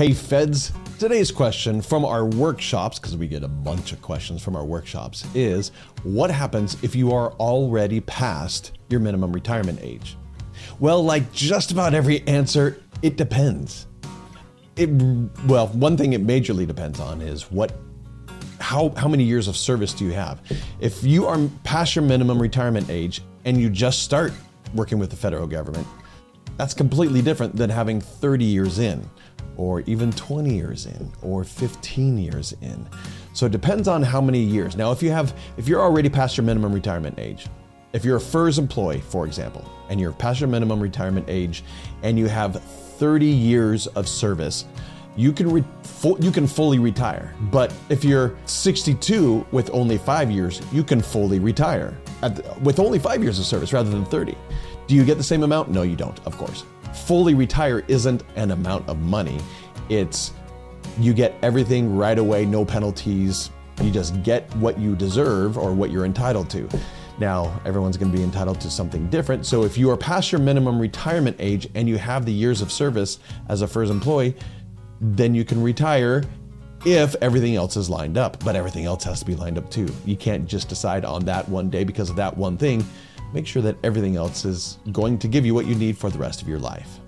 Hey, feds, today's question from our workshops, because we get a bunch of questions from our workshops, is what happens if you are already past your minimum retirement age? Well, like just about every answer, it depends. It, well, one thing it majorly depends on is what how, how many years of service do you have? If you are past your minimum retirement age and you just start working with the federal government, that's completely different than having 30 years in, or even 20 years in, or 15 years in. So it depends on how many years. Now, if you have, if you're already past your minimum retirement age, if you're a FERS employee, for example, and you're past your minimum retirement age, and you have 30 years of service, you can re- full, you can fully retire. But if you're 62 with only five years, you can fully retire the, with only five years of service rather than 30. Do you get the same amount? No, you don't, of course. Fully retire isn't an amount of money. It's you get everything right away, no penalties. You just get what you deserve or what you're entitled to. Now, everyone's going to be entitled to something different. So if you are past your minimum retirement age and you have the years of service as a FERS employee, then you can retire if everything else is lined up. But everything else has to be lined up too. You can't just decide on that one day because of that one thing. Make sure that everything else is going to give you what you need for the rest of your life.